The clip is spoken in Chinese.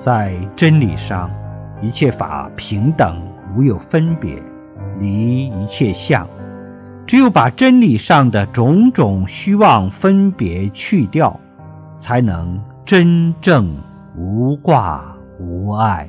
在真理上一切法平等无有分别离一切相。只有把真理上的种种虚妄分别去掉才能真正无挂无碍。